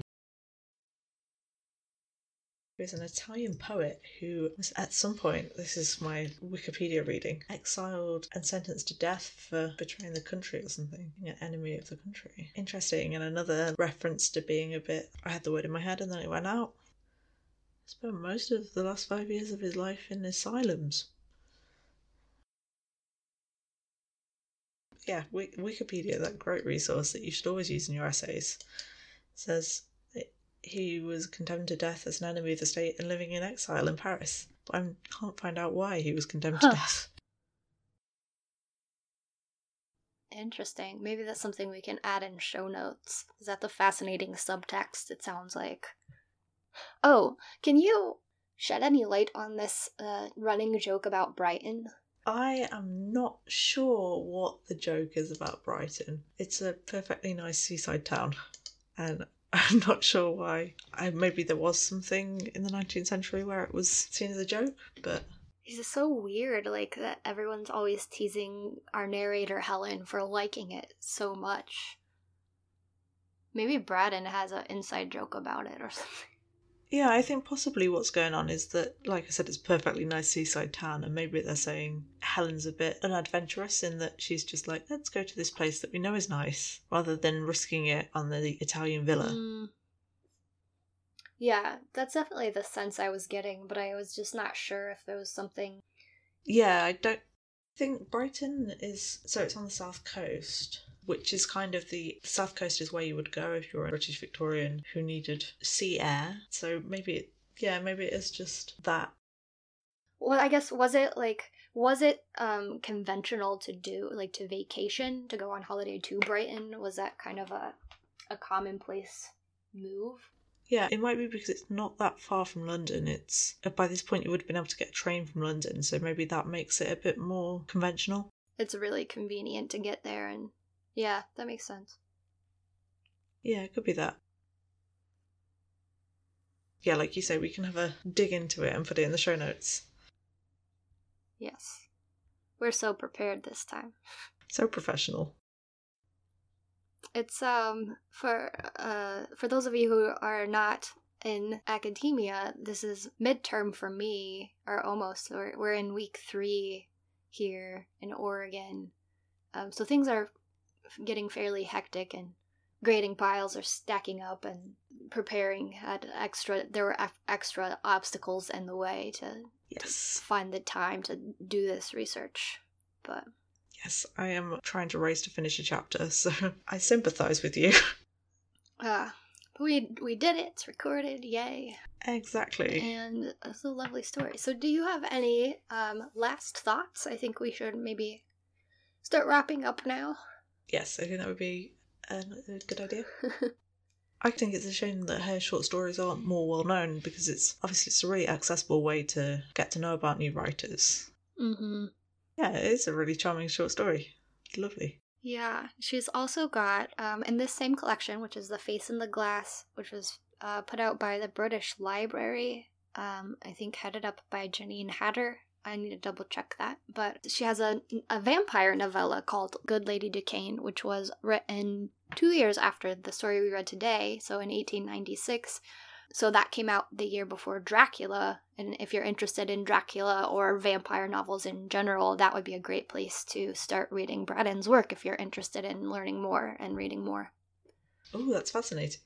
He's an Italian poet who was at some point, this is my Wikipedia reading, exiled and sentenced to death for betraying the country or something, being an enemy of the country. Interesting, and another reference to being a bit, I had the word in my head and then it went out. Spent most of the last five years of his life in asylums. Yeah, Wikipedia, that great resource that you should always use in your essays, says he was condemned to death as an enemy of the state and living in exile in Paris. But I can't find out why he was condemned huh. to death. Interesting. Maybe that's something we can add in show notes. Is that the fascinating subtext? It sounds like. Oh, can you shed any light on this uh, running joke about Brighton? I am not sure what the joke is about Brighton. It's a perfectly nice seaside town, and I'm not sure why. I, maybe there was something in the 19th century where it was seen as a joke, but. It's just so weird, like that everyone's always teasing our narrator Helen for liking it so much. Maybe Braddon has an inside joke about it or something. Yeah, I think possibly what's going on is that, like I said, it's a perfectly nice seaside town, and maybe they're saying Helen's a bit unadventurous in that she's just like, let's go to this place that we know is nice, rather than risking it on the Italian villa. Mm. Yeah, that's definitely the sense I was getting, but I was just not sure if there was something. Yeah, I don't think Brighton is. So it's on the south coast which is kind of the south coast is where you would go if you're a British Victorian who needed sea air. So maybe, it, yeah, maybe it is just that. Well, I guess was it like was it um conventional to do like to vacation to go on holiday to Brighton? Was that kind of a a commonplace move? Yeah, it might be because it's not that far from London. It's by this point you would have been able to get a train from London, so maybe that makes it a bit more conventional. It's really convenient to get there and yeah, that makes sense. Yeah, it could be that. Yeah, like you say, we can have a dig into it and put it in the show notes. Yes. We're so prepared this time. So professional. It's um for uh for those of you who are not in academia, this is midterm for me, or almost. We're, we're in week three here in Oregon. Um, so things are getting fairly hectic and grading piles are stacking up and preparing had extra there were extra obstacles in the way to yes. find the time to do this research but yes i am trying to race to finish a chapter so i sympathize with you. Uh we we did it. It's recorded. Yay. Exactly. And it's a lovely story. So do you have any um last thoughts? I think we should maybe start wrapping up now yes i think that would be a, a good idea I think it's a shame that her short stories aren't more well known because it's obviously it's a really accessible way to get to know about new writers. Mm-hmm. Yeah, it is a really charming short story. Lovely. Yeah, she's also got um, in this same collection, which is The Face in the Glass, which was uh, put out by the British Library. Um, I think headed up by Janine Hatter. I need to double check that. But she has a, a vampire novella called Good Lady Ducayne, which was written two years after the story we read today, so in 1896. So that came out the year before Dracula. And if you're interested in Dracula or vampire novels in general, that would be a great place to start reading Braddon's work if you're interested in learning more and reading more. Oh, that's fascinating.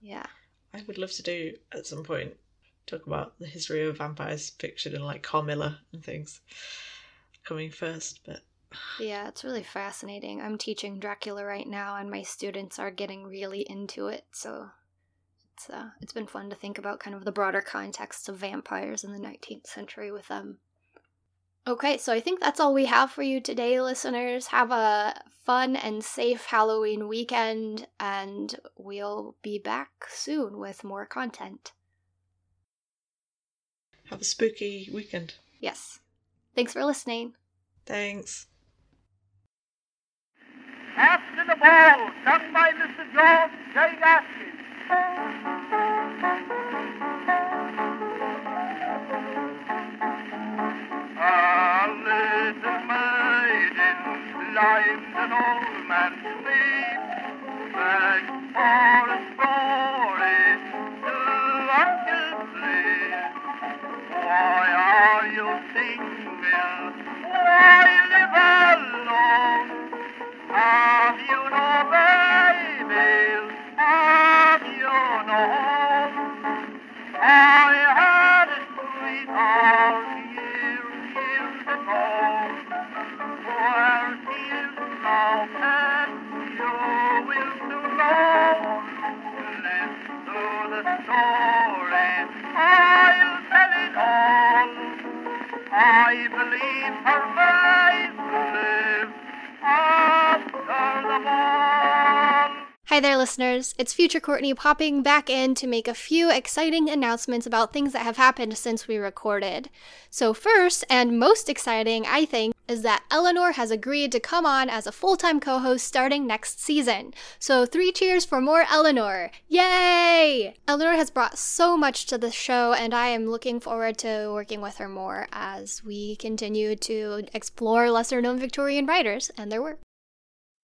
Yeah. I would love to do at some point talk about the history of vampires pictured in like Carmilla and things coming first, but yeah, it's really fascinating. I'm teaching Dracula right now, and my students are getting really into it. So it's uh, it's been fun to think about kind of the broader context of vampires in the 19th century with them. Okay, so I think that's all we have for you today, listeners. Have a fun and safe Halloween weekend, and we'll be back soon with more content. Have a spooky weekend. Yes. Thanks for listening. Thanks. After the Ball, sung by Mr. George J. Gaskins. A little maiden climbed an old man's sleeve, begged for listeners. It's Future Courtney popping back in to make a few exciting announcements about things that have happened since we recorded. So, first and most exciting, I think, is that Eleanor has agreed to come on as a full time co host starting next season. So, three cheers for more Eleanor! Yay! Eleanor has brought so much to the show, and I am looking forward to working with her more as we continue to explore lesser known Victorian writers and their work.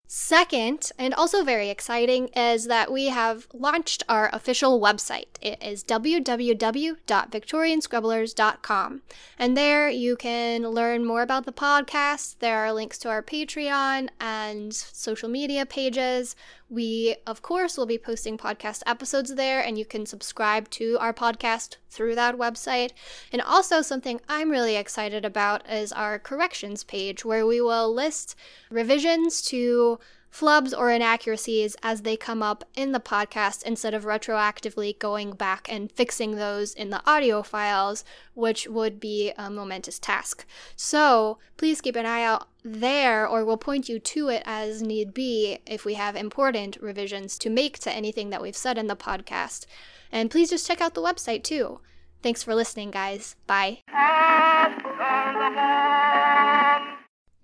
Second, and also very exciting, is that we have launched our official website. It is www.victorianscribblers.com. And there you can learn more about the podcast. There are links to our Patreon and social media pages. We, of course, will be posting podcast episodes there, and you can subscribe to our podcast through that website. And also, something I'm really excited about is our corrections page, where we will list revisions to flubs or inaccuracies as they come up in the podcast instead of retroactively going back and fixing those in the audio files, which would be a momentous task. So please keep an eye out there, or we'll point you to it as need be if we have important revisions to make to anything that we've said in the podcast. And please just check out the website too. Thanks for listening, guys. Bye.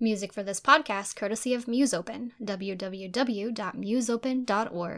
Music for this podcast courtesy of Musopen, www.musopen.org.